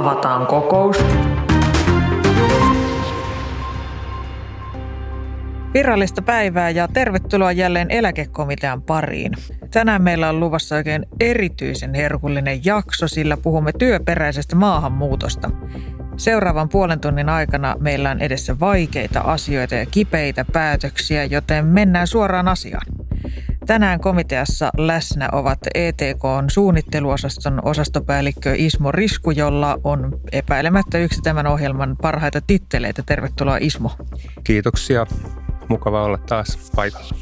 avataan kokous. Virallista päivää ja tervetuloa jälleen eläkekomitean pariin. Tänään meillä on luvassa oikein erityisen herkullinen jakso, sillä puhumme työperäisestä maahanmuutosta. Seuraavan puolen tunnin aikana meillä on edessä vaikeita asioita ja kipeitä päätöksiä, joten mennään suoraan asiaan. Tänään komiteassa läsnä ovat ETK suunnitteluosaston osastopäällikkö Ismo Risku, jolla on epäilemättä yksi tämän ohjelman parhaita titteleitä. Tervetuloa Ismo. Kiitoksia. Mukava olla taas paikalla.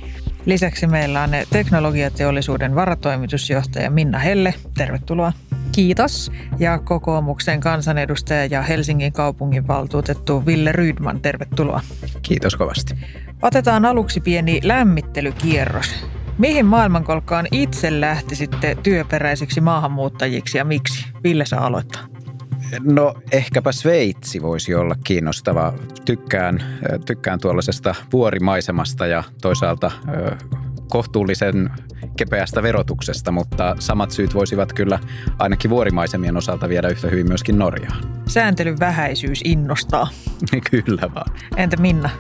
Lisäksi meillä on teknologiateollisuuden varatoimitusjohtaja Minna Helle. Tervetuloa. Kiitos. Ja kokoomuksen kansanedustaja ja Helsingin kaupungin valtuutettu Ville Rydman. Tervetuloa. Kiitos kovasti. Otetaan aluksi pieni lämmittelykierros. Mihin maailmankolkkaan itse lähtisitte työperäisiksi maahanmuuttajiksi ja miksi? Ville saa aloittaa. No ehkäpä Sveitsi voisi olla kiinnostava. Tykkään, tykkään tuollaisesta vuorimaisemasta ja toisaalta kohtuullisen kepeästä verotuksesta, mutta samat syyt voisivat kyllä ainakin vuorimaisemien osalta viedä yhtä hyvin myöskin Norjaan. Sääntelyn vähäisyys innostaa. kyllä vaan. Entä Minna?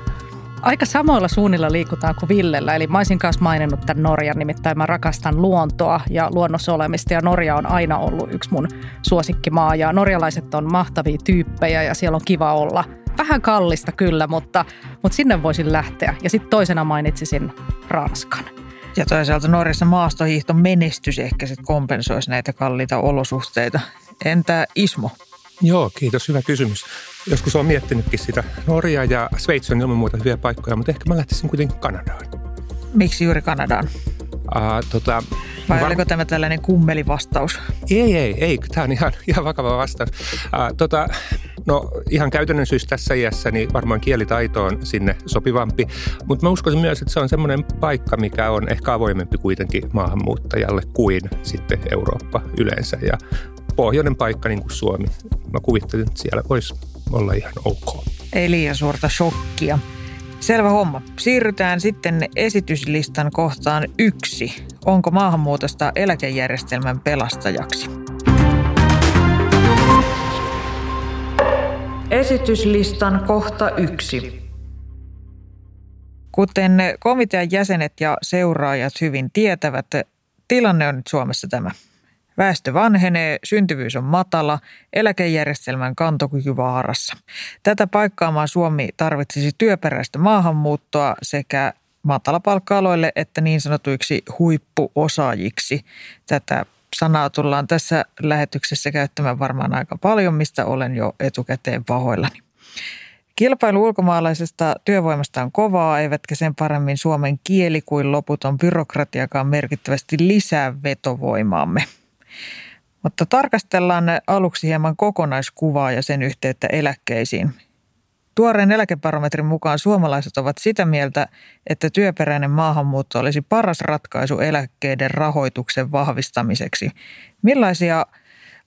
Aika samoilla suunnilla liikutaan kuin Villellä, eli mä olisin kanssa maininnut tämän Norjan, nimittäin mä rakastan luontoa ja luonnossa olemista ja Norja on aina ollut yksi mun suosikkimaa ja norjalaiset on mahtavia tyyppejä ja siellä on kiva olla. Vähän kallista kyllä, mutta, mutta sinne voisin lähteä. Ja sitten toisena mainitsisin Ranskan. Ja toisaalta Norjassa maastohiihto menestys ehkä sitten kompensoisi näitä kalliita olosuhteita. Entä Ismo? Joo, kiitos. Hyvä kysymys. Joskus olen miettinytkin sitä. Norja ja Sveitsi on ilman muuta hyviä paikkoja, mutta ehkä mä lähtisin kuitenkin Kanadaan. Miksi juuri Kanadaan? Uh, tota, Vai var... oliko tämä tällainen kummelivastaus? Ei, ei, ei. Tämä on ihan, ihan vakava vastaus. Uh, tota, no ihan käytännön syystä tässä iässä niin varmaan kielitaito on sinne sopivampi, mutta mä uskoisin myös, että se on semmoinen paikka, mikä on ehkä avoimempi kuitenkin maahanmuuttajalle kuin sitten Eurooppa yleensä. Ja pohjoinen paikka niin kuin Suomi. Mä kuvittelin, että siellä voisi olla ihan ok. Ei liian suurta shokkia. Selvä homma. Siirrytään sitten esityslistan kohtaan yksi. Onko maahanmuutosta eläkejärjestelmän pelastajaksi? Esityslistan kohta yksi. Kuten komitean jäsenet ja seuraajat hyvin tietävät, tilanne on nyt Suomessa tämä. Väestö vanhenee, syntyvyys on matala, eläkejärjestelmän kantokyky vaarassa. Tätä paikkaamaan Suomi tarvitsisi työperäistä maahanmuuttoa sekä matalapalkka-aloille että niin sanotuiksi huippuosaajiksi. Tätä sanaa tullaan tässä lähetyksessä käyttämään varmaan aika paljon, mistä olen jo etukäteen pahoillani. Kilpailu ulkomaalaisesta työvoimasta on kovaa, eivätkä sen paremmin suomen kieli kuin loputon byrokratiakaan merkittävästi lisää vetovoimaamme. Mutta tarkastellaan aluksi hieman kokonaiskuvaa ja sen yhteyttä eläkkeisiin. Tuoreen eläkebarometrin mukaan suomalaiset ovat sitä mieltä, että työperäinen maahanmuutto olisi paras ratkaisu eläkkeiden rahoituksen vahvistamiseksi. Millaisia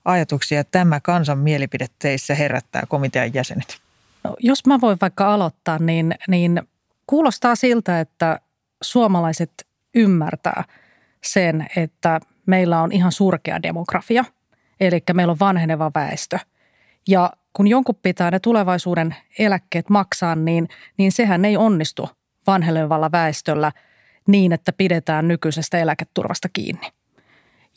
ajatuksia tämä kansan mielipide teissä herättää komitean jäsenet? No, jos mä voin vaikka aloittaa, niin, niin kuulostaa siltä, että suomalaiset ymmärtää sen, että meillä on ihan surkea demografia, eli meillä on vanheneva väestö. Ja kun jonkun pitää ne tulevaisuuden eläkkeet maksaa, niin, niin sehän ei onnistu vanhenevalla väestöllä niin, että pidetään nykyisestä eläketurvasta kiinni.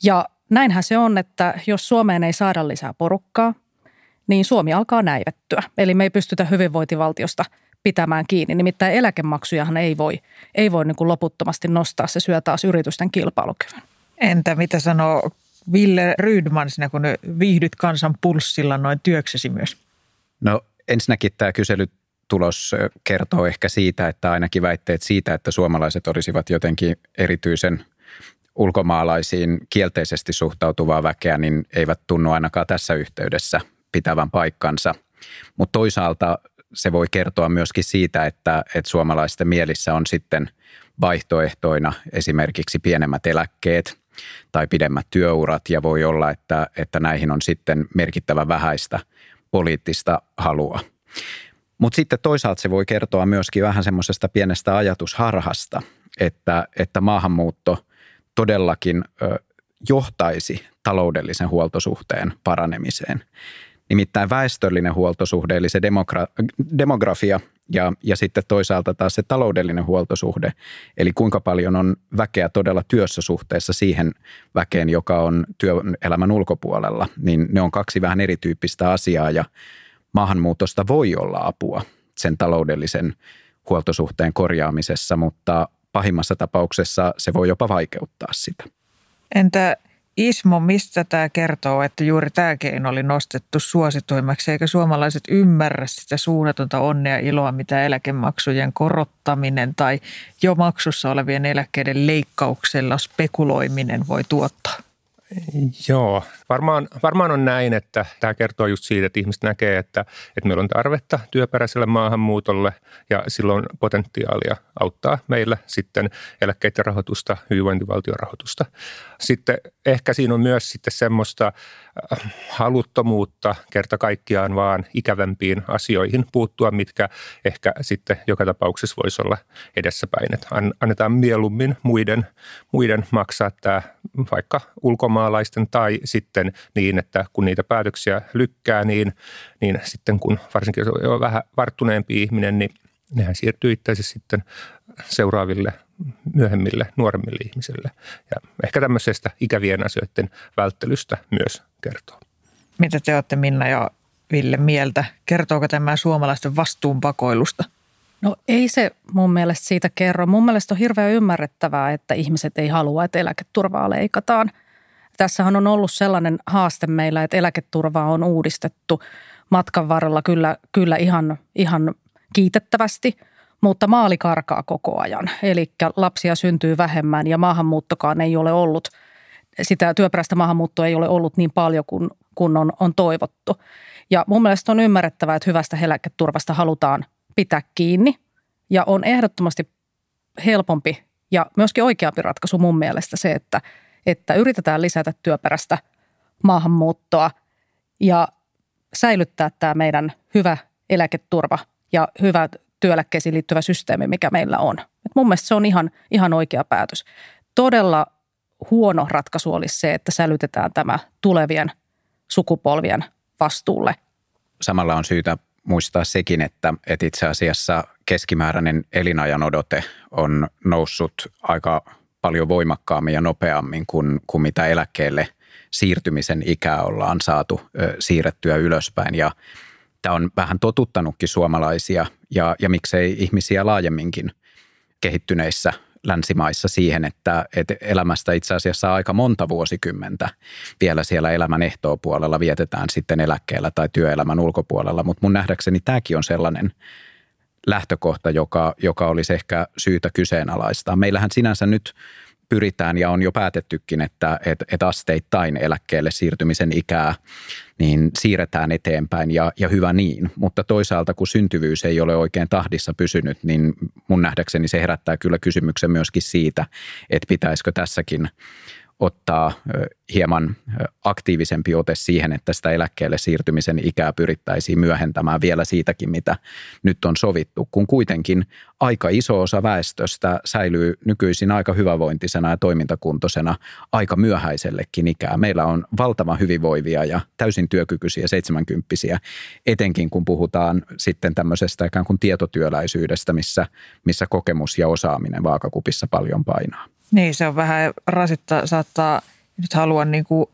Ja näinhän se on, että jos Suomeen ei saada lisää porukkaa, niin Suomi alkaa näivettyä. Eli me ei pystytä hyvinvointivaltiosta pitämään kiinni. Nimittäin eläkemaksujahan ei voi, ei voi niin kuin loputtomasti nostaa, se syö taas yritysten kilpailukyvyn. Entä mitä sanoo Ville Rydman sinä, kun viihdyt kansan pulssilla noin työksesi myös? No ensinnäkin tämä kyselytulos kertoo ehkä siitä, että ainakin väitteet siitä, että suomalaiset olisivat jotenkin erityisen ulkomaalaisiin kielteisesti suhtautuvaa väkeä, niin eivät tunnu ainakaan tässä yhteydessä pitävän paikkansa. Mutta toisaalta se voi kertoa myöskin siitä, että, että suomalaisten mielissä on sitten vaihtoehtoina esimerkiksi pienemmät eläkkeet – tai pidemmät työurat ja voi olla, että, että näihin on sitten merkittävä vähäistä poliittista halua. Mutta sitten toisaalta se voi kertoa myöskin vähän semmoisesta pienestä ajatusharhasta, että, että maahanmuutto todellakin ö, johtaisi taloudellisen huoltosuhteen paranemiseen. Nimittäin väestöllinen huoltosuhde, eli se demogra- demografia ja, ja sitten toisaalta taas se taloudellinen huoltosuhde, eli kuinka paljon on väkeä todella työssä suhteessa siihen väkeen, joka on työelämän ulkopuolella, niin ne on kaksi vähän erityyppistä asiaa ja maahanmuutosta voi olla apua sen taloudellisen huoltosuhteen korjaamisessa, mutta pahimmassa tapauksessa se voi jopa vaikeuttaa sitä. Entä Ismo, mistä tämä kertoo, että juuri tämä keino oli nostettu suosituimmaksi, eikä suomalaiset ymmärrä sitä suunnatonta onnea iloa, mitä eläkemaksujen korottaminen tai jo maksussa olevien eläkkeiden leikkauksella spekuloiminen voi tuottaa? Joo, varmaan, varmaan on näin, että tämä kertoo just siitä, että ihmiset näkee, että, että meillä on tarvetta työperäiselle maahanmuutolle ja silloin potentiaalia auttaa meillä sitten eläkkeiden rahoitusta, hyvinvointivaltion rahoitusta. Sitten ehkä siinä on myös sitten semmoista äh, haluttomuutta kerta kaikkiaan vaan ikävämpiin asioihin puuttua, mitkä ehkä sitten joka tapauksessa voisi olla edessäpäin. Että annetaan mieluummin muiden, muiden maksaa tämä vaikka ulkomaalaisten tai sitten niin, että kun niitä päätöksiä lykkää, niin, niin sitten kun varsinkin on vähän varttuneempi ihminen, niin nehän siirtyy itse sitten seuraaville myöhemmille nuoremmille ihmisille. Ja ehkä tämmöisestä ikävien asioiden välttelystä myös kertoo. Mitä te olette Minna ja Ville mieltä? Kertooko tämä suomalaisten vastuunpakoilusta? No ei se mun mielestä siitä kerro. Mun mielestä on hirveän ymmärrettävää, että ihmiset ei halua, että eläketurvaa leikataan. Tässähän on ollut sellainen haaste meillä, että eläketurvaa on uudistettu matkan varrella kyllä, kyllä ihan, ihan kiitettävästi – mutta maali karkaa koko ajan. Eli lapsia syntyy vähemmän ja maahanmuuttokaan ei ole ollut, sitä työperäistä maahanmuuttoa ei ole ollut niin paljon kuin, kuin on, on toivottu. Ja mun mielestä on ymmärrettävää, että hyvästä eläketurvasta halutaan pitää kiinni ja on ehdottomasti helpompi ja myöskin oikeampi ratkaisu mun mielestä se, että, että yritetään lisätä työperäistä maahanmuuttoa ja säilyttää tämä meidän hyvä eläketurva ja hyvä työeläkkeisiin liittyvä systeemi, mikä meillä on. Et mun mielestä se on ihan, ihan oikea päätös. Todella huono ratkaisu olisi se, että sälytetään tämä tulevien sukupolvien vastuulle. Samalla on syytä muistaa sekin, että, että itse asiassa keskimääräinen elinajan odote on noussut aika paljon voimakkaammin ja nopeammin kuin, kuin mitä eläkkeelle siirtymisen ikää ollaan saatu ö, siirrettyä ylöspäin. Ja Tämä on vähän totuttanutkin suomalaisia ja, ja miksei ihmisiä laajemminkin kehittyneissä länsimaissa siihen, että, että elämästä itse asiassa aika monta vuosikymmentä vielä siellä elämän ehtoopuolella vietetään sitten eläkkeellä tai työelämän ulkopuolella. Mutta mun nähdäkseni tämäkin on sellainen lähtökohta, joka, joka olisi ehkä syytä kyseenalaistaa. Meillähän sinänsä nyt pyritään ja on jo päätettykin, että, että, että asteittain eläkkeelle siirtymisen ikää niin siirretään eteenpäin ja, ja hyvä niin. Mutta toisaalta kun syntyvyys ei ole oikein tahdissa pysynyt, niin mun nähdäkseni se herättää kyllä kysymyksen myöskin siitä, että pitäisikö tässäkin ottaa hieman aktiivisempi ote siihen, että sitä eläkkeelle siirtymisen ikää pyrittäisiin myöhentämään vielä siitäkin, mitä nyt on sovittu, kun kuitenkin aika iso osa väestöstä säilyy nykyisin aika hyvävointisena ja toimintakuntoisena aika myöhäisellekin ikää. Meillä on valtavan hyvinvoivia ja täysin työkykyisiä seitsemänkymppisiä, etenkin kun puhutaan sitten tämmöisestä ikään kuin tietotyöläisyydestä, missä, missä kokemus ja osaaminen vaakakupissa paljon painaa. Niin, se on vähän rasittaa, saattaa nyt halua niin kuin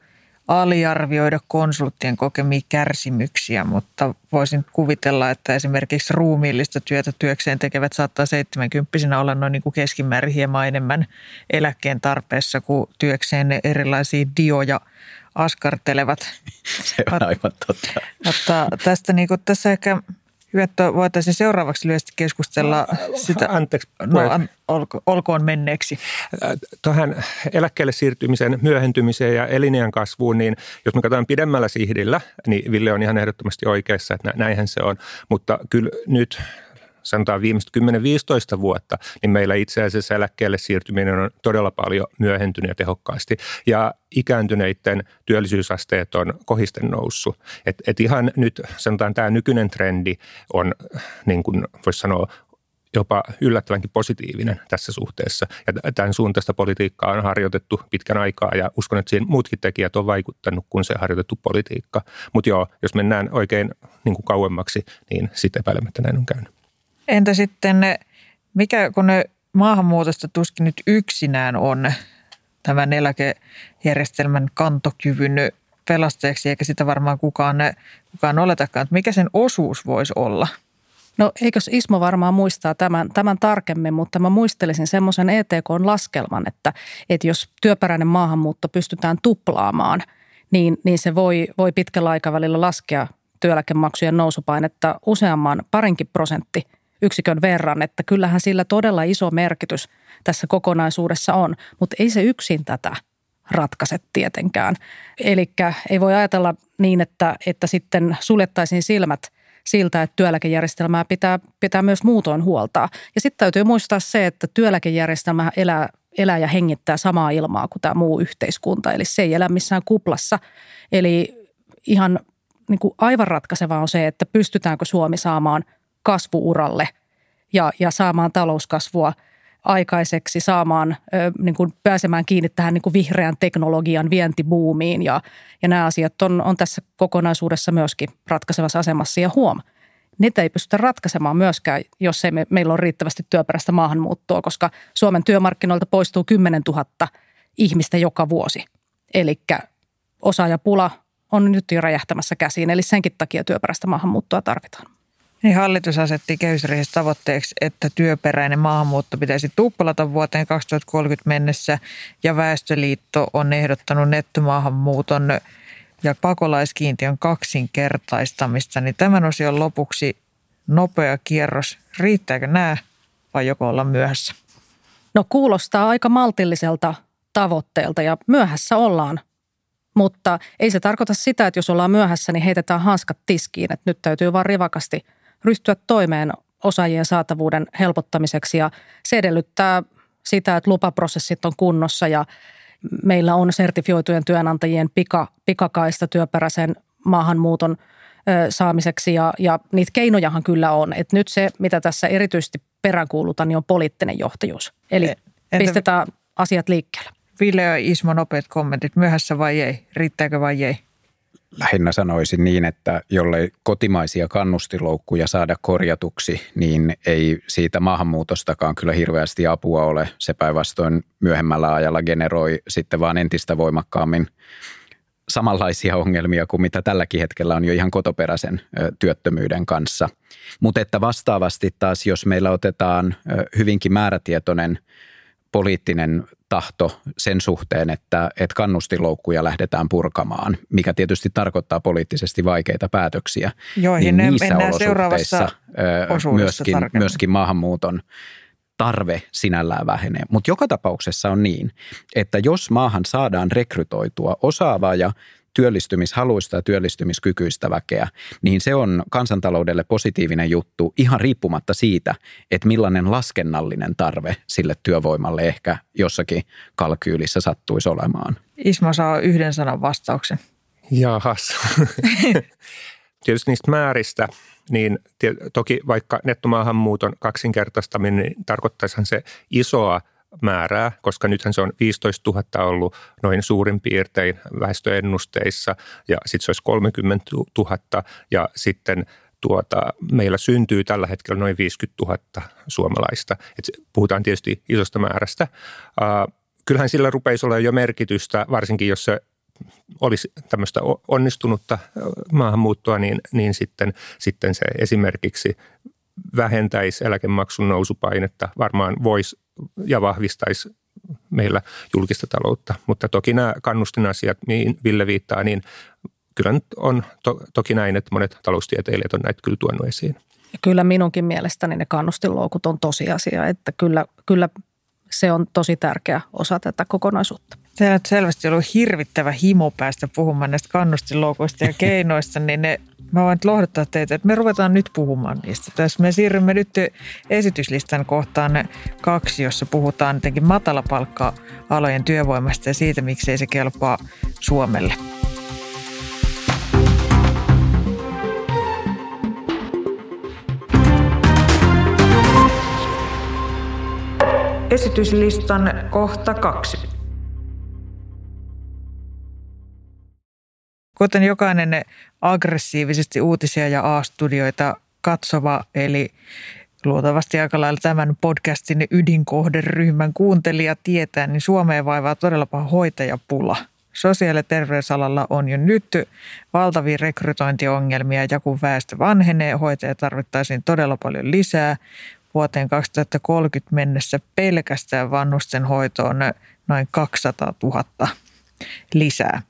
aliarvioida konsulttien kokemia kärsimyksiä, mutta voisin kuvitella, että esimerkiksi ruumiillista työtä työkseen tekevät saattaa 70 olla noin niin kuin keskimäärin hieman enemmän eläkkeen tarpeessa kuin työkseen ne erilaisia dioja askartelevat. Se on aivan totta. Mutta tästä niin kuin tässä ehkä Hyvä, että voitaisiin seuraavaksi lyhyesti keskustella no, sitä. Anteeksi. No, an, olko, olkoon menneeksi. Tuohon eläkkeelle siirtymisen myöhentymiseen ja eliniän kasvuun, niin jos me katsotaan pidemmällä sihdillä, niin Ville on ihan ehdottomasti oikeassa, että näinhän se on. Mutta kyllä nyt sanotaan viimeiset 10-15 vuotta, niin meillä itse asiassa eläkkeelle siirtyminen on todella paljon myöhentynyt ja tehokkaasti. Ja ikääntyneiden työllisyysasteet on kohisten noussut. Et, et ihan nyt sanotaan tämä nykyinen trendi on, niin kuin voisi sanoa, jopa yllättävänkin positiivinen tässä suhteessa. Ja tämän suuntaista politiikkaa on harjoitettu pitkän aikaa ja uskon, että siihen muutkin tekijät on vaikuttanut kuin se harjoitettu politiikka. Mutta joo, jos mennään oikein niin kuin kauemmaksi, niin sitten epäilemättä näin on käynyt. Entä sitten mikä kun ne maahanmuutosta tuskin nyt yksinään on tämän eläkejärjestelmän kantokyvyn pelastajaksi, eikä sitä varmaan kukaan, kukaan oletakaan, että mikä sen osuus voisi olla – No eikös Ismo varmaan muistaa tämän, tämän tarkemmin, mutta mä muistelisin semmoisen ETK-laskelman, että, että jos työperäinen maahanmuutto pystytään tuplaamaan, niin, niin se voi, voi pitkällä aikavälillä laskea työeläkemaksujen nousupainetta useamman parinkin prosentti yksikön verran, että kyllähän sillä todella iso merkitys tässä kokonaisuudessa on, mutta ei se yksin tätä ratkaise tietenkään. Eli ei voi ajatella niin, että, että sitten suljettaisiin silmät – siltä, että työeläkejärjestelmää pitää, pitää myös muutoin huoltaa. Ja sitten täytyy muistaa se, että työeläkejärjestelmä elää, elää ja hengittää samaa ilmaa kuin tämä muu yhteiskunta. Eli se ei elä missään kuplassa. Eli ihan niin kuin aivan ratkaiseva on se, että pystytäänkö Suomi saamaan kasvuuralle ja, ja saamaan talouskasvua – aikaiseksi saamaan, niin kuin pääsemään kiinni tähän niin kuin vihreän teknologian vientibuumiin ja, ja nämä asiat on, on tässä kokonaisuudessa myöskin ratkaisevassa asemassa ja huom. Niitä ei pystytä ratkaisemaan myöskään, jos ei me, meillä ole riittävästi työperäistä maahanmuuttoa, koska Suomen työmarkkinoilta poistuu 10 000 ihmistä joka vuosi. Eli osaajapula on nyt jo räjähtämässä käsiin, eli senkin takia työperäistä maahanmuuttoa tarvitaan. Niin hallitus asetti kehysriihessä tavoitteeksi, että työperäinen maahanmuutto pitäisi tuplata vuoteen 2030 mennessä ja Väestöliitto on ehdottanut nettomaahanmuuton ja pakolaiskiintiön kaksinkertaistamista. Niin tämän osion lopuksi nopea kierros. Riittääkö nämä vai joko olla myöhässä? No kuulostaa aika maltilliselta tavoitteelta ja myöhässä ollaan. Mutta ei se tarkoita sitä, että jos ollaan myöhässä, niin heitetään hanskat tiskiin. Että nyt täytyy vaan rivakasti – ryhtyä toimeen osaajien saatavuuden helpottamiseksi ja se edellyttää sitä, että lupaprosessit on kunnossa ja meillä on sertifioitujen työnantajien pika, pikakaista työperäisen maahanmuuton ö, saamiseksi ja, ja niitä keinojahan kyllä on. Et nyt se, mitä tässä erityisesti peräänkuulutan, niin on poliittinen johtajuus. Eli e, Entä... pistetään asiat liikkeelle. Ville ja Ismo, nopeat kommentit. Myöhässä vai ei? Riittääkö vai ei? Lähinnä sanoisin niin, että jollei kotimaisia kannustiloukkuja saada korjatuksi, niin ei siitä maahanmuutostakaan kyllä hirveästi apua ole. Se päinvastoin myöhemmällä ajalla generoi sitten vaan entistä voimakkaammin samanlaisia ongelmia kuin mitä tälläkin hetkellä on jo ihan kotoperäisen työttömyyden kanssa. Mutta että vastaavasti taas, jos meillä otetaan hyvinkin määrätietoinen poliittinen tahto sen suhteen, että, että kannustiloukkuja lähdetään purkamaan, mikä tietysti tarkoittaa poliittisesti vaikeita päätöksiä. Joihin niin niissä olosuhteissa myöskin, myöskin maahanmuuton tarve sinällään vähenee. Mutta joka tapauksessa on niin, että jos maahan saadaan rekrytoitua osaavaa ja työllistymishaluista ja työllistymiskykyistä väkeä, niin se on kansantaloudelle positiivinen juttu ihan riippumatta siitä, että millainen laskennallinen tarve sille työvoimalle ehkä jossakin kalkyylissä sattuisi olemaan. Ismo saa yhden sanan vastauksen. Jahas. Tietysti niistä määristä, niin toki vaikka nettomaahanmuuton kaksinkertaistaminen niin tarkoittaisihan se isoa määrää, koska nythän se on 15 000 ollut noin suurin piirtein väestöennusteissa ja sitten se olisi 30 000 ja sitten tuota, meillä syntyy tällä hetkellä noin 50 000 suomalaista. Et puhutaan tietysti isosta määrästä. Uh, kyllähän sillä rupeisi olla jo merkitystä, varsinkin jos se olisi tämmöistä onnistunutta maahanmuuttoa, niin, niin sitten, sitten se esimerkiksi vähentäisi eläkemaksun nousupainetta. Varmaan voisi ja vahvistaisi meillä julkista taloutta. Mutta toki nämä kannustinasiat, mihin Ville viittaa, niin kyllä nyt on to, toki näin, että monet taloustieteilijät on näitä kyllä tuonut esiin. Ja kyllä minunkin mielestäni ne kannustinloukut on tosiasia, että kyllä, kyllä se on tosi tärkeä osa tätä kokonaisuutta. Teillä on selvästi ollut hirvittävä himo päästä puhumaan näistä kannustinloukoista ja keinoista, niin ne Mä voin lohduttaa teitä, että me ruvetaan nyt puhumaan niistä. Tässä me siirrymme nyt esityslistan kohtaan kaksi, jossa puhutaan jotenkin matalapalkka-alojen työvoimasta ja siitä, miksei se kelpaa Suomelle. esityslistan kohta kaksi. Kuten jokainen aggressiivisesti uutisia ja A-studioita katsova, eli luultavasti aika lailla tämän podcastin ydinkohderyhmän kuuntelija tietää, niin Suomeen vaivaa todella paha hoitajapula. Sosiaali- ja terveysalalla on jo nyt valtavia rekrytointiongelmia ja kun väestö vanhenee, hoitajia tarvittaisiin todella paljon lisää. Vuoteen 2030 mennessä pelkästään vanhusten hoitoon noin 200 000 lisää.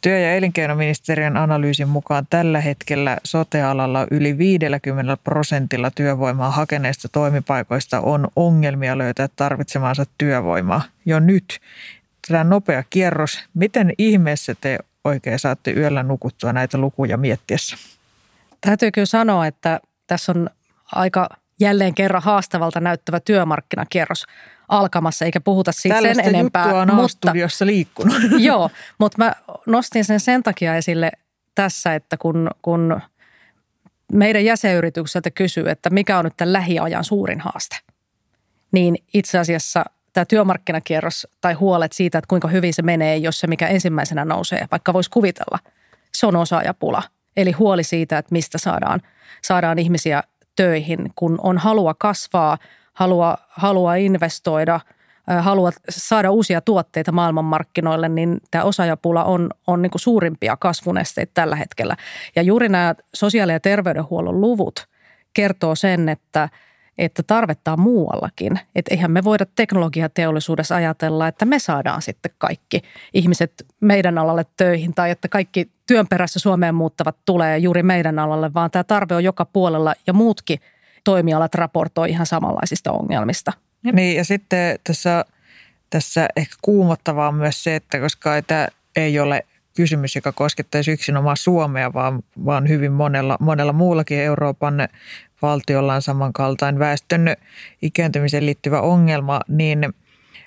Työ- ja elinkeinoministeriön analyysin mukaan tällä hetkellä sotealalla yli 50 prosentilla työvoimaa hakeneista toimipaikoista on ongelmia löytää tarvitsemaansa työvoimaa jo nyt. Tämä nopea kierros. Miten ihmeessä te oikein saatte yöllä nukuttua näitä lukuja miettiessä? Täytyy kyllä sanoa, että tässä on aika jälleen kerran haastavalta näyttävä työmarkkinakierros alkamassa, eikä puhuta siitä Tällaista sen enempää. on mutta, liikkunut. Joo, mutta mä nostin sen sen takia esille tässä, että kun, kun meidän jäsenyritykseltä kysyy, että mikä on nyt tämän lähiajan suurin haaste, niin itse asiassa tämä työmarkkinakierros tai huolet siitä, että kuinka hyvin se menee, jos se mikä ensimmäisenä nousee, vaikka voisi kuvitella, se on osaajapula. Eli huoli siitä, että mistä saadaan, saadaan ihmisiä töihin, kun on halua kasvaa, halua, halua investoida, halua saada uusia tuotteita maailmanmarkkinoille, niin tämä osaajapula on, on niin suurimpia kasvunesteitä tällä hetkellä. Ja juuri nämä sosiaali- ja terveydenhuollon luvut kertoo sen, että – että tarvetta on muuallakin. Että eihän me voida teknologiateollisuudessa ajatella, että me saadaan sitten kaikki ihmiset meidän alalle töihin tai että kaikki työn perässä Suomeen muuttavat tulee juuri meidän alalle, vaan tämä tarve on joka puolella ja muutkin toimialat raportoi ihan samanlaisista ongelmista. Niin ja sitten tässä, tässä ehkä kuumottavaa on myös se, että koska tämä ei ole kysymys, joka koskettaisi yksinomaan Suomea, vaan, vaan hyvin monella, monella muullakin Euroopan valtiolla on samankaltainen väestön ikääntymiseen liittyvä ongelma, niin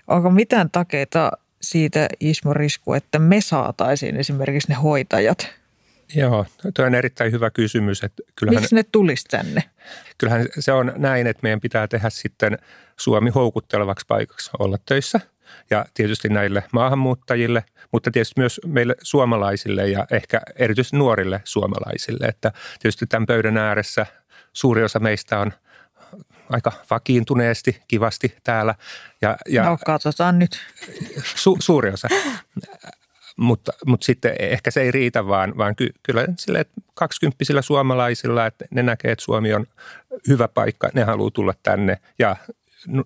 onko mitään takeita siitä Ismo Risku, että me saataisiin esimerkiksi ne hoitajat? Joo, tuo on erittäin hyvä kysymys. Että kyllähän, Miksi ne tulisi tänne? Kyllähän se on näin, että meidän pitää tehdä sitten Suomi houkuttelevaksi paikaksi olla töissä. Ja tietysti näille maahanmuuttajille, mutta tietysti myös meille suomalaisille ja ehkä erityisesti nuorille suomalaisille. Että tietysti tämän pöydän ääressä suuri osa meistä on aika vakiintuneesti, kivasti täällä. Ja, ja no katsotaan nyt. Su, suuri osa. mutta, mutta sitten ehkä se ei riitä, vaan, vaan ky, kyllä sille kaksikymppisillä suomalaisilla, että ne näkee, että Suomi on hyvä paikka, ne haluaa tulla tänne ja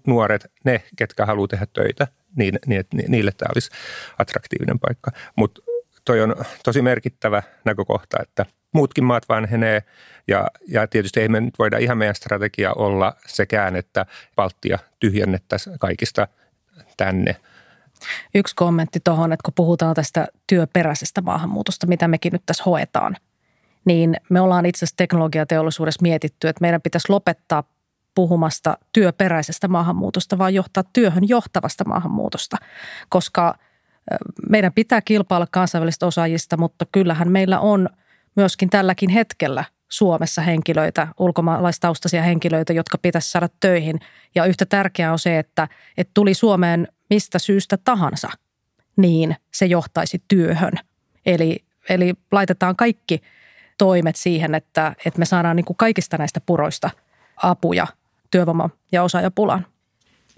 nuoret, ne, ketkä haluaa tehdä töitä, niin, niin niille tämä olisi attraktiivinen paikka. Mutta toi on tosi merkittävä näkökohta, että – muutkin maat vanhenee ja, ja tietysti ei me nyt voida ihan meidän strategia olla sekään, että Baltia tyhjennettäisiin kaikista tänne. Yksi kommentti tuohon, että kun puhutaan tästä työperäisestä maahanmuutosta, mitä mekin nyt tässä hoetaan, niin me ollaan itse asiassa teknologiateollisuudessa mietitty, että meidän pitäisi lopettaa puhumasta työperäisestä maahanmuutosta, vaan johtaa työhön johtavasta maahanmuutosta, koska meidän pitää kilpailla kansainvälisistä osaajista, mutta kyllähän meillä on – myöskin tälläkin hetkellä Suomessa henkilöitä, ulkomaalaistaustaisia henkilöitä, jotka pitäisi saada töihin. Ja yhtä tärkeää on se, että, että tuli Suomeen mistä syystä tahansa, niin se johtaisi työhön. Eli, eli laitetaan kaikki toimet siihen, että, että me saadaan niin kuin kaikista näistä puroista apuja työvoima- ja osaajapulaan.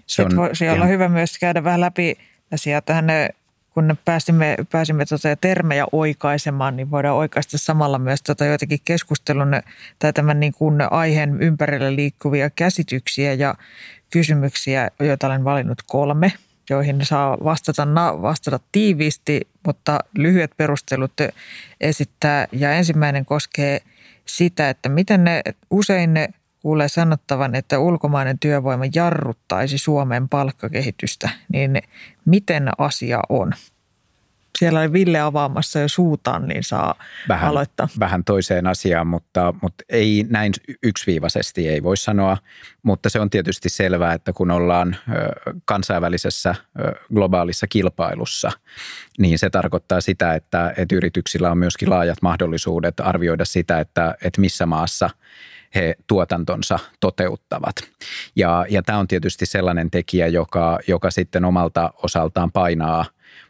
Se on, voisi olla hyvä myös käydä vähän läpi asiaa tähän kun pääsimme, pääsimme tota termejä oikaisemaan, niin voidaan oikaista samalla myös tota joitakin keskustelun tai tämän niin kuin aiheen ympärillä liikkuvia käsityksiä ja kysymyksiä, joita olen valinnut kolme, joihin saa vastata, vastata tiiviisti, mutta lyhyet perustelut esittää. Ja ensimmäinen koskee sitä, että miten ne usein ne kuulee sanottavan, että ulkomainen työvoima jarruttaisi Suomen palkkakehitystä, niin miten asia on? Siellä oli Ville avaamassa jo suutaan, niin saa vähän, aloittaa. Vähän toiseen asiaan, mutta, mutta ei näin yksiviivaisesti ei voi sanoa. Mutta se on tietysti selvää, että kun ollaan kansainvälisessä globaalissa kilpailussa, niin se tarkoittaa sitä, että, että yrityksillä on myöskin laajat mahdollisuudet arvioida sitä, että, että missä maassa – he tuotantonsa toteuttavat. Ja, ja tämä on tietysti sellainen tekijä, joka, joka sitten omalta osaltaan painaa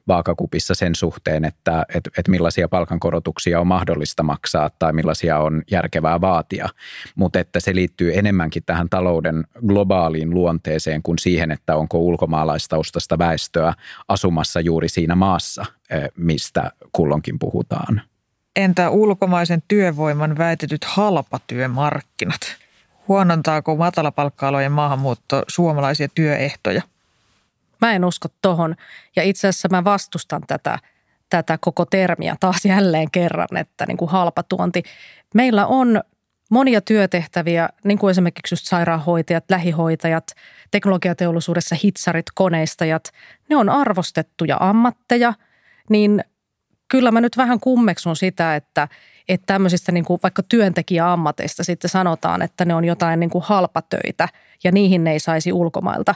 vaakakupissa sen suhteen, että et, et millaisia palkankorotuksia on mahdollista maksaa tai millaisia on järkevää vaatia. Mutta että se liittyy enemmänkin tähän talouden globaaliin luonteeseen kuin siihen, että onko ulkomaalaistaustasta väestöä asumassa juuri siinä maassa, eh, mistä kullonkin puhutaan. Entä ulkomaisen työvoiman väitetyt halpatyömarkkinat? Huonontaako matalapalkka-alojen maahanmuutto suomalaisia työehtoja? Mä en usko tohon. Ja itse asiassa mä vastustan tätä, tätä koko termiä taas jälleen kerran, että niin kuin halpatuonti. Meillä on monia työtehtäviä, niin kuin esimerkiksi just sairaanhoitajat, lähihoitajat, teknologiateollisuudessa hitsarit, koneistajat. Ne on arvostettuja ammatteja, niin kyllä mä nyt vähän kummeksun sitä, että, että tämmöisistä niin kuin vaikka työntekijäammateista sitten sanotaan, että ne on jotain niin kuin halpatöitä ja niihin ne ei saisi ulkomailta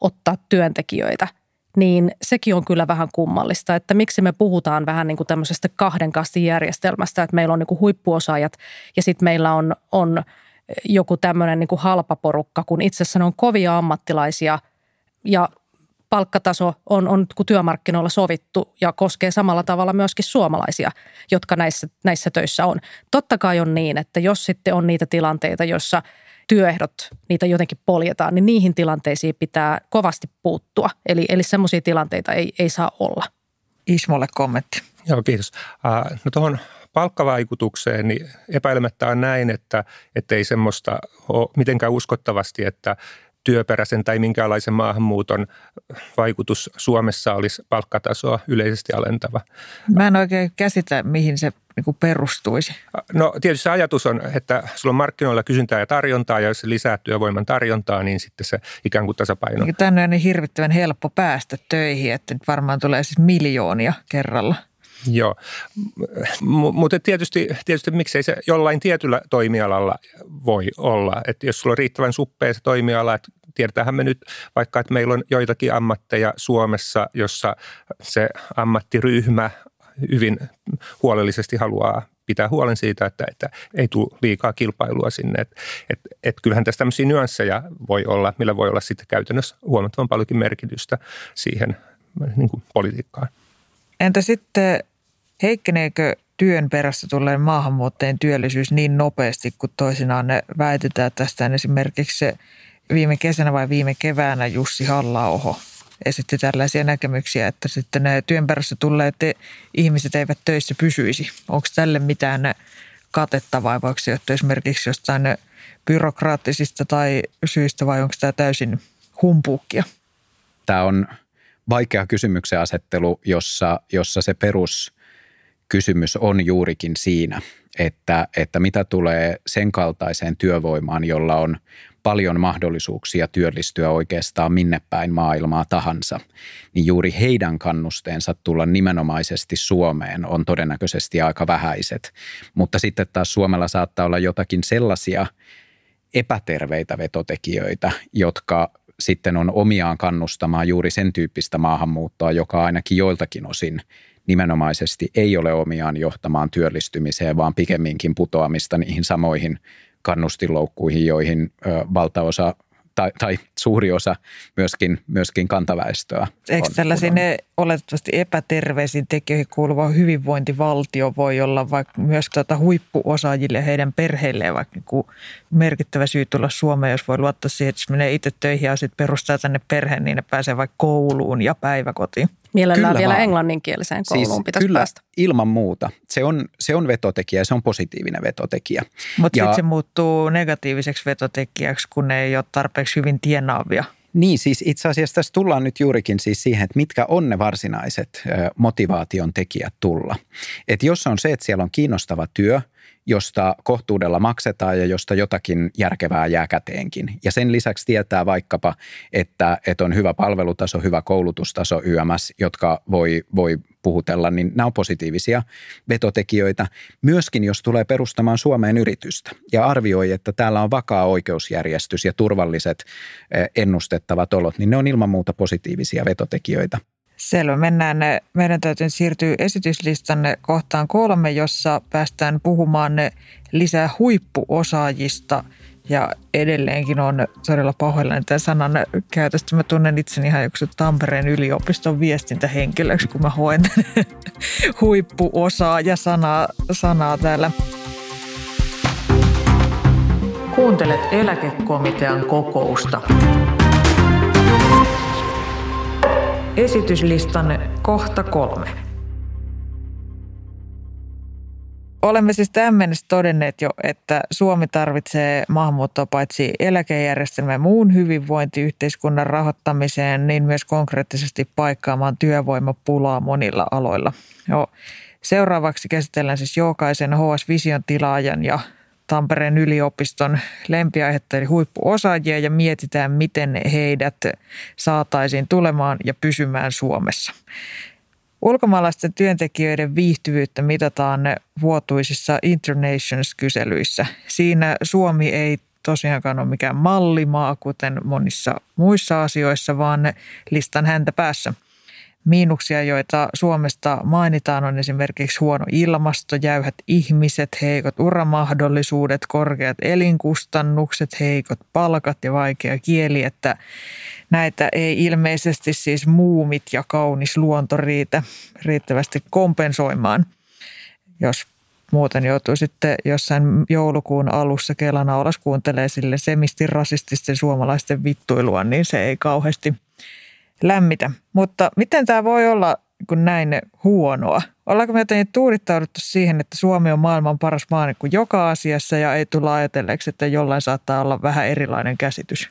ottaa työntekijöitä. Niin sekin on kyllä vähän kummallista, että miksi me puhutaan vähän niin kuin tämmöisestä kahden kastin järjestelmästä, että meillä on niin kuin huippuosaajat ja sitten meillä on, on joku tämmöinen niin kuin halpa porukka, kun itse asiassa ne on kovia ammattilaisia ja palkkataso on, on kun työmarkkinoilla sovittu ja koskee samalla tavalla myöskin suomalaisia, jotka näissä, näissä töissä on. Totta kai on niin, että jos sitten on niitä tilanteita, joissa työehdot, niitä jotenkin poljetaan, niin niihin tilanteisiin pitää kovasti puuttua. Eli, eli semmoisia tilanteita ei, ei saa olla. Ismolle kommentti. Joo, kiitos. No tuohon palkkavaikutukseen, niin epäilemättä on näin, että ei semmoista ole mitenkään uskottavasti, että työperäisen tai minkäänlaisen maahanmuuton vaikutus Suomessa olisi palkkatasoa yleisesti alentava. Mä en oikein käsitä, mihin se niin perustuisi. No tietysti se ajatus on, että sulla on markkinoilla kysyntää ja tarjontaa, ja jos se lisää työvoiman tarjontaa, niin sitten se ikään kuin tasapaino. Niin tänne on niin hirvittävän helppo päästä töihin, että nyt varmaan tulee siis miljoonia kerralla. Joo, M- mutta tietysti, tietysti miksei se jollain tietyllä toimialalla voi olla. Että jos sulla on riittävän suppea se toimiala, että tiedetäänhän me nyt vaikka, että meillä on joitakin ammatteja Suomessa, jossa se ammattiryhmä hyvin huolellisesti haluaa pitää huolen siitä, että, että ei tule liikaa kilpailua sinne. Että et, et kyllähän tässä tämmöisiä nyansseja voi olla, millä voi olla sitten käytännössä huomattavan paljonkin merkitystä siihen niin kuin politiikkaan. Entä sitten heikkeneekö työn perässä tulleen maahanmuuttajien työllisyys niin nopeasti kuin toisinaan ne väitetään tästä esimerkiksi viime kesänä vai viime keväänä Jussi halla esitti tällaisia näkemyksiä, että sitten ne työn perässä tulleet ihmiset eivät töissä pysyisi. Onko tälle mitään katetta vai voiko se johtua esimerkiksi jostain byrokraattisista tai syistä vai onko tämä täysin humpuukkia? Tämä on vaikea kysymyksen asettelu, jossa, jossa se peruskysymys on juurikin siinä, että, että mitä tulee sen kaltaiseen työvoimaan, jolla on paljon mahdollisuuksia työllistyä oikeastaan minne päin maailmaa tahansa, niin juuri heidän kannusteensa tulla nimenomaisesti Suomeen on todennäköisesti aika vähäiset. Mutta sitten taas Suomella saattaa olla jotakin sellaisia epäterveitä vetotekijöitä, jotka sitten on omiaan kannustamaan juuri sen tyyppistä maahanmuuttoa, joka ainakin joiltakin osin nimenomaisesti ei ole omiaan johtamaan työllistymiseen, vaan pikemminkin putoamista niihin samoihin kannustinloukkuihin, joihin valtaosa tai, tai suuri osa myöskin, myöskin kantaväestöä. Eikö tällaisiin ne oletettavasti epäterveisiin tekijöihin kuuluva hyvinvointivaltio voi olla vaikka myös tuota huippuosaajille heidän perheilleen vaikka niin merkittävä syy tulla Suomeen, jos voi luottaa siihen, että jos menee itse töihin ja sitten perustaa tänne perheen, niin ne pääsee vaikka kouluun ja päiväkotiin. Mielellään kyllä vielä vaan. englanninkieliseen kouluun siis pitäisi kyllä, päästä. ilman muuta. Se on, se on vetotekijä ja se on positiivinen vetotekijä. Mutta sitten se muuttuu negatiiviseksi vetotekijäksi, kun ne ei ole tarpeeksi hyvin tienaavia. Niin, siis itse asiassa tässä tullaan nyt juurikin siis siihen, että mitkä on ne varsinaiset motivaation tekijät tulla. Että jos on se, että siellä on kiinnostava työ – josta kohtuudella maksetaan ja josta jotakin järkevää jää käteenkin. Ja sen lisäksi tietää vaikkapa, että, että on hyvä palvelutaso, hyvä koulutustaso YMS, jotka voi, voi puhutella, niin nämä on positiivisia vetotekijöitä. Myöskin jos tulee perustamaan Suomeen yritystä ja arvioi, että täällä on vakaa oikeusjärjestys ja turvalliset eh, ennustettavat olot, niin ne on ilman muuta positiivisia vetotekijöitä. Selvä, mennään. Meidän täytyy siirtyä esityslistanne kohtaan kolme, jossa päästään puhumaan lisää huippuosaajista. Ja edelleenkin on todella pahoillani tämän sanan käytöstä. Mä tunnen itseni ihan joku Tampereen yliopiston viestintähenkilöksi, kun mä hoen huippuosaaja sanaa, sanaa täällä. Kuuntelet eläkekomitean kokousta. Esityslistan kohta kolme. Olemme siis tähän mennessä todenneet jo, että Suomi tarvitsee maahanmuuttoa paitsi eläkejärjestelmän ja muun hyvinvointiyhteiskunnan rahoittamiseen, niin myös konkreettisesti paikkaamaan työvoimapulaa monilla aloilla. Jo seuraavaksi käsitellään siis jokaisen HS Vision tilaajan ja Tampereen yliopiston lempiaihetta eli huippuosaajia ja mietitään, miten heidät saataisiin tulemaan ja pysymään Suomessa. Ulkomaalaisten työntekijöiden viihtyvyyttä mitataan vuotuisissa Internations-kyselyissä. Siinä Suomi ei tosiaankaan ole mikään mallimaa, kuten monissa muissa asioissa, vaan listan häntä päässä – Miinuksia, joita Suomesta mainitaan, on esimerkiksi huono ilmasto, jäyhät ihmiset, heikot uramahdollisuudet, korkeat elinkustannukset, heikot palkat ja vaikea kieli, että näitä ei ilmeisesti siis muumit ja kaunis luonto riitä riittävästi kompensoimaan, jos muuten joutuu sitten jossain joulukuun alussa Kelana alas kuuntelee sille semisti rasististen suomalaisten vittuilua, niin se ei kauheasti – lämmitä. Mutta miten tämä voi olla kun näin huonoa? Ollaanko me jotenkin tuudittauduttu siihen, että Suomi on maailman paras maa niin kuin joka asiassa ja ei tulla ajatelleeksi, että jollain saattaa olla vähän erilainen käsitys?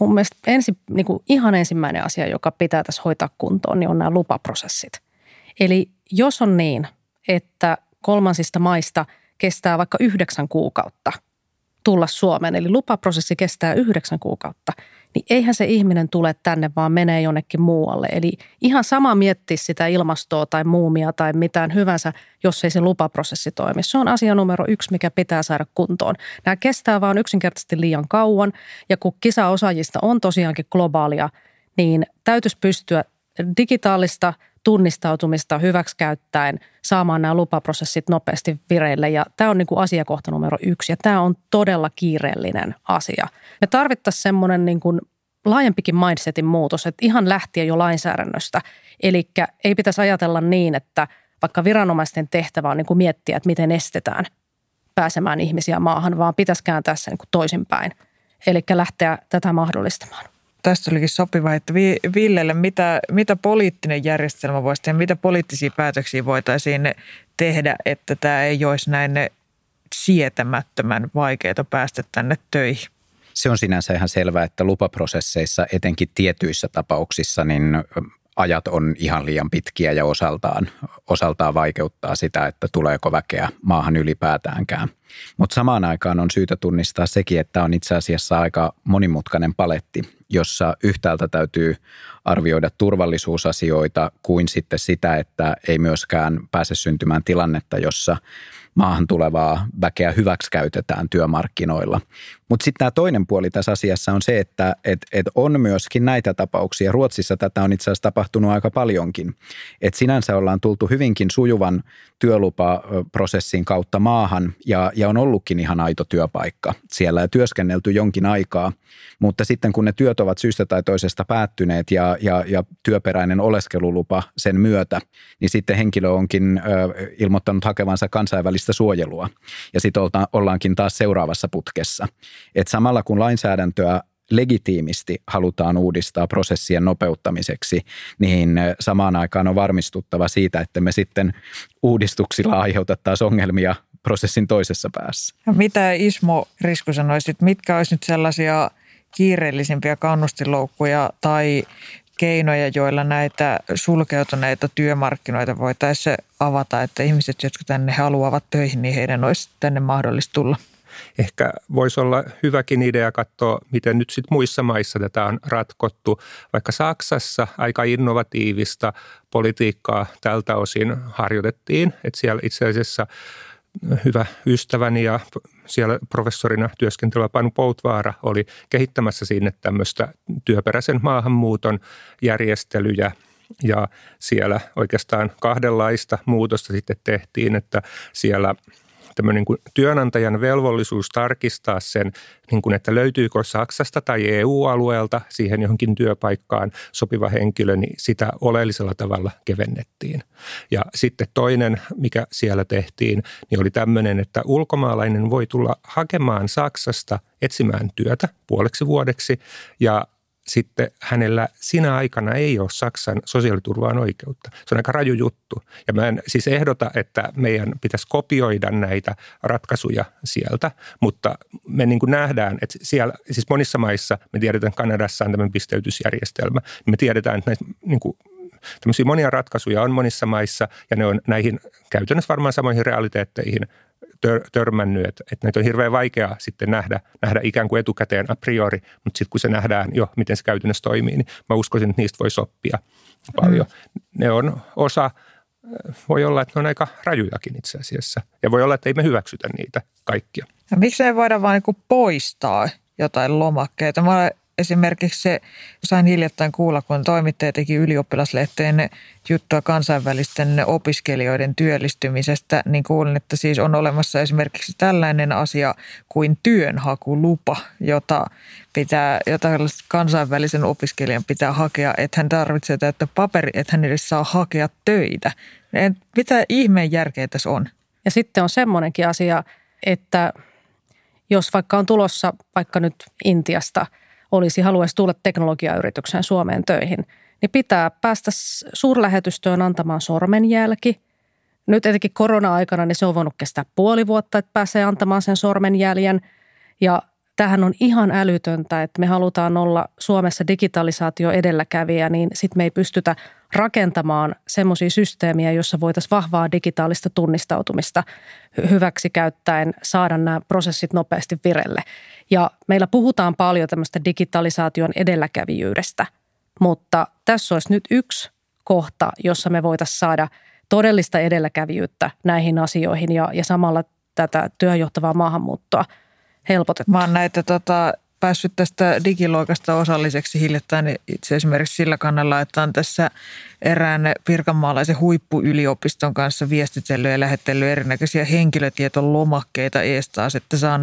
Mun mielestä ensi, niin kuin ihan ensimmäinen asia, joka pitää tässä hoitaa kuntoon, niin on nämä lupaprosessit. Eli jos on niin, että kolmansista maista kestää vaikka yhdeksän kuukautta tulla Suomeen, eli lupaprosessi kestää yhdeksän kuukautta – niin eihän se ihminen tule tänne, vaan menee jonnekin muualle. Eli ihan sama miettiä sitä ilmastoa tai muumia tai mitään hyvänsä, jos ei se lupaprosessi toimi. Se on asia numero yksi, mikä pitää saada kuntoon. Nämä kestää vaan yksinkertaisesti liian kauan ja kun kisaosaajista on tosiaankin globaalia, niin täytyisi pystyä digitaalista tunnistautumista hyväksikäyttäen saamaan nämä lupaprosessit nopeasti vireille. Ja tämä on niin kuin asiakohta numero yksi ja tämä on todella kiireellinen asia. Me tarvittaisiin semmoinen niin kuin laajempikin mindsetin muutos, että ihan lähtien jo lainsäädännöstä. Eli ei pitäisi ajatella niin, että vaikka viranomaisten tehtävä on niin kuin miettiä, että miten estetään pääsemään ihmisiä maahan, vaan pitäisi kääntää se niin toisinpäin. Eli lähteä tätä mahdollistamaan tästä olikin sopiva, että Villelle, mitä, mitä poliittinen järjestelmä voisi tehdä, mitä poliittisia päätöksiä voitaisiin tehdä, että tämä ei olisi näin sietämättömän vaikeaa päästä tänne töihin? Se on sinänsä ihan selvää, että lupaprosesseissa, etenkin tietyissä tapauksissa, niin ajat on ihan liian pitkiä ja osaltaan, osaltaan vaikeuttaa sitä, että tuleeko väkeä maahan ylipäätäänkään. Mutta samaan aikaan on syytä tunnistaa sekin, että on itse asiassa aika monimutkainen paletti, jossa yhtäältä täytyy arvioida turvallisuusasioita kuin sitten sitä, että ei myöskään pääse syntymään tilannetta, jossa maahan tulevaa väkeä hyväksi käytetään työmarkkinoilla. Mutta sitten tämä toinen puoli tässä asiassa on se, että et, et on myöskin näitä tapauksia. Ruotsissa tätä on itse asiassa tapahtunut aika paljonkin. Että sinänsä ollaan tultu hyvinkin sujuvan työlupaprosessin kautta maahan ja, ja on ollutkin ihan aito työpaikka siellä ja työskennelty jonkin aikaa. Mutta sitten kun ne työt ovat syystä tai toisesta päättyneet ja, ja, ja työperäinen oleskelulupa sen myötä, niin sitten henkilö onkin ö, ilmoittanut hakevansa kansainvälistä suojelua. Ja sitten ollaankin taas seuraavassa putkessa. Et samalla kun lainsäädäntöä legitiimisti halutaan uudistaa prosessien nopeuttamiseksi, niin samaan aikaan on varmistuttava siitä, että me sitten uudistuksilla aiheutettaisiin ongelmia prosessin toisessa päässä. Mitä Ismo Risku sanoisit, mitkä olisi nyt sellaisia kiireellisimpiä kannustiloukkuja tai keinoja, joilla näitä sulkeutuneita työmarkkinoita voitaisiin avata, että ihmiset, jotka tänne haluavat töihin, niin heidän olisi tänne mahdollista tulla? Ehkä voisi olla hyväkin idea katsoa, miten nyt sitten muissa maissa tätä on ratkottu. Vaikka Saksassa aika innovatiivista politiikkaa tältä osin harjoitettiin, että siellä itse asiassa hyvä ystäväni ja siellä professorina työskentelevä Panu Poutvaara oli kehittämässä sinne tämmöistä työperäisen maahanmuuton järjestelyjä Ja siellä oikeastaan kahdenlaista muutosta sitten tehtiin, että siellä tämmöinen niin kuin työnantajan velvollisuus tarkistaa sen, niin kuin, että löytyykö Saksasta tai EU-alueelta siihen johonkin työpaikkaan sopiva henkilö, niin sitä oleellisella tavalla kevennettiin. Ja sitten toinen, mikä siellä tehtiin, niin oli tämmöinen, että ulkomaalainen voi tulla hakemaan Saksasta etsimään työtä puoleksi vuodeksi ja sitten hänellä sinä aikana ei ole Saksan sosiaaliturvaan oikeutta. Se on aika raju juttu. Ja mä en siis ehdota, että meidän pitäisi kopioida näitä ratkaisuja sieltä, mutta me niin kuin nähdään, että siellä, siis monissa maissa, me tiedetään, että Kanadassa on tämmöinen pisteytysjärjestelmä, niin me tiedetään, että näitä niin kuin Tämmöisiä monia ratkaisuja on monissa maissa ja ne on näihin käytännössä varmaan samoihin realiteetteihin tör, törmännyt, että, että näitä on hirveän vaikea sitten nähdä, nähdä ikään kuin etukäteen a priori, mutta sitten kun se nähdään jo, miten se käytännössä toimii, niin mä uskoisin, että niistä voi oppia paljon. Mm. Ne on osa, voi olla, että ne on aika rajujakin itse asiassa. Ja voi olla, että ei me hyväksytä niitä kaikkia. Ja miksi ei voida vain niin poistaa jotain lomakkeita? Mä esimerkiksi se, sain hiljattain kuulla, kun toimittaja teki ylioppilaslehteen juttua kansainvälisten opiskelijoiden työllistymisestä, niin kuulin, että siis on olemassa esimerkiksi tällainen asia kuin työnhakulupa, jota, pitää, jota kansainvälisen opiskelijan pitää hakea, että hän tarvitsee täyttä paperi, että hän edes saa hakea töitä. Mitä ihmeen järkeä tässä on? Ja sitten on semmoinenkin asia, että jos vaikka on tulossa vaikka nyt Intiasta – olisi, haluaisi tulla teknologiayrityksen Suomeen töihin, niin pitää päästä suurlähetystöön antamaan sormenjälki. Nyt etenkin korona-aikana niin se on voinut kestää puoli vuotta, että pääsee antamaan sen sormenjäljen. Ja tähän on ihan älytöntä, että me halutaan olla Suomessa digitalisaatio edelläkävijä, niin sitten me ei pystytä rakentamaan semmoisia systeemiä, jossa voitaisiin vahvaa digitaalista tunnistautumista hyväksi käyttäen saada nämä prosessit nopeasti virelle. Ja meillä puhutaan paljon tämmöistä digitalisaation edelläkävijyydestä, mutta tässä olisi nyt yksi kohta, jossa me voitaisiin saada todellista edelläkävijyyttä näihin asioihin ja, ja samalla tätä työjohtavaa maahanmuuttoa helpotettua. Oon näitä tota, päässyt tästä digiloikasta osalliseksi hiljattain itse esimerkiksi sillä kannalla, että on tässä erään pirkanmaalaisen huippuyliopiston kanssa viestitellyt ja lähetellyt erinäköisiä henkilötietolomakkeita eestaas, että saan,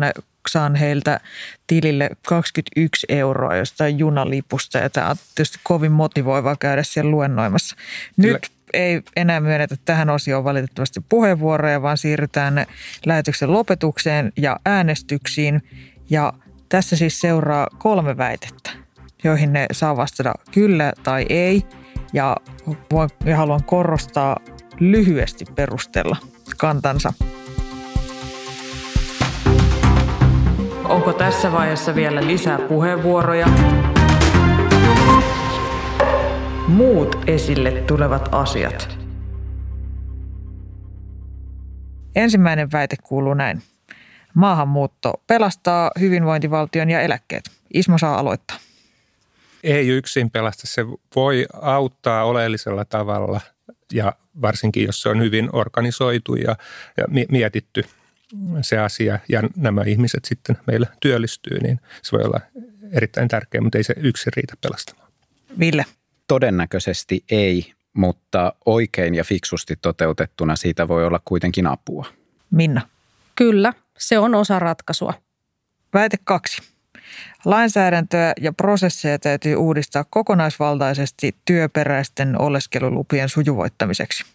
saan heiltä tilille 21 euroa jostain junalipusta ja tämä on tietysti kovin motivoivaa käydä siellä luennoimassa. Nyt Kyllä ei enää myönnetä tähän osioon valitettavasti puheenvuoroja, vaan siirrytään lähetyksen lopetukseen ja äänestyksiin. Ja tässä siis seuraa kolme väitettä, joihin ne saa vastata kyllä tai ei. Ja, voin, ja haluan korostaa lyhyesti perustella kantansa. Onko tässä vaiheessa vielä lisää puheenvuoroja? Muut esille tulevat asiat. Ensimmäinen väite kuuluu näin. Maahanmuutto pelastaa hyvinvointivaltion ja eläkkeet. Ismo saa aloittaa. Ei yksin pelasta. Se voi auttaa oleellisella tavalla ja varsinkin jos se on hyvin organisoitu ja, ja mietitty se asia ja nämä ihmiset sitten meillä työllistyy, niin se voi olla erittäin tärkeä, mutta ei se yksin riitä pelastamaan. Ville? Todennäköisesti ei, mutta oikein ja fiksusti toteutettuna siitä voi olla kuitenkin apua. Minna? Kyllä, se on osa ratkaisua. Väite kaksi. Lainsäädäntöä ja prosesseja täytyy uudistaa kokonaisvaltaisesti työperäisten oleskelulupien sujuvoittamiseksi.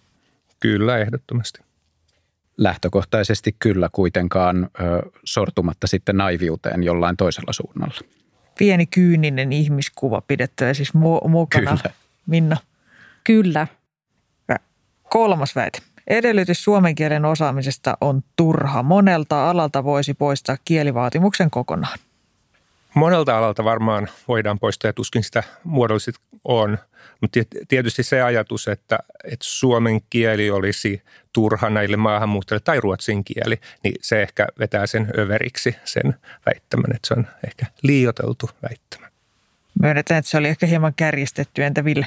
Kyllä, ehdottomasti. Lähtökohtaisesti kyllä kuitenkaan ö, sortumatta sitten naiviuteen jollain toisella suunnalla. Pieni kyyninen ihmiskuva pidettävä siis mu- mukana. Kyllä. Minna? Kyllä. Kolmas väite. Edellytys suomen kielen osaamisesta on turha. Monelta alalta voisi poistaa kielivaatimuksen kokonaan. Monelta alalta varmaan voidaan poistaa ja tuskin sitä muodollisesti on. Mutta tietysti se ajatus, että, että suomen kieli olisi turha näille maahanmuuttajille tai ruotsin kieli, niin se ehkä vetää sen överiksi sen väittämän, että se on ehkä liioteltu väittämä. Myönnetään, että se oli ehkä hieman kärjistetty. Entä Ville?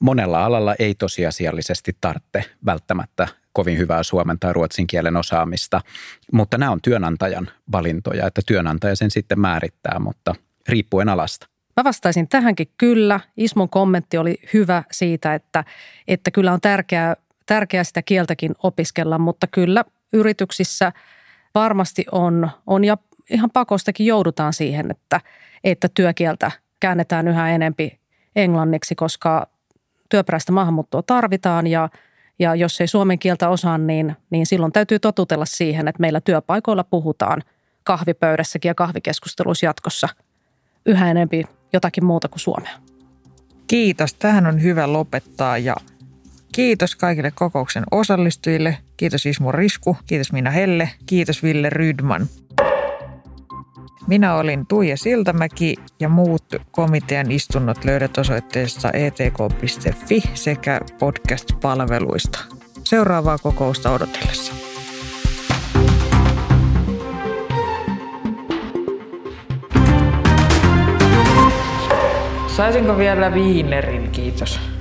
Monella alalla ei tosiasiallisesti tarvitse välttämättä kovin hyvää suomen tai ruotsin kielen osaamista, mutta nämä on työnantajan valintoja, että työnantaja sen sitten määrittää, mutta riippuen alasta. Mä vastaisin tähänkin kyllä. Ismon kommentti oli hyvä siitä, että, että kyllä on tärkeää, tärkeää sitä kieltäkin opiskella, mutta kyllä yrityksissä varmasti on, on ja ihan pakostakin joudutaan siihen, että, että työkieltä käännetään yhä enempi englanniksi, koska työperäistä maahanmuuttoa tarvitaan ja, ja jos ei suomen kieltä osaa, niin, niin silloin täytyy totutella siihen, että meillä työpaikoilla puhutaan kahvipöydässäkin ja kahvikeskusteluissa jatkossa yhä enempi jotakin muuta kuin suomea. Kiitos. Tähän on hyvä lopettaa ja kiitos kaikille kokouksen osallistujille. Kiitos Ismo Risku, kiitos Minä Helle, kiitos Ville Rydman. Minä olin Tuija Siltamäki ja muut komitean istunnot löydät osoitteesta etk.fi sekä podcast-palveluista. Seuraavaa kokousta odotellessa. Saisinko vielä viinerin, kiitos.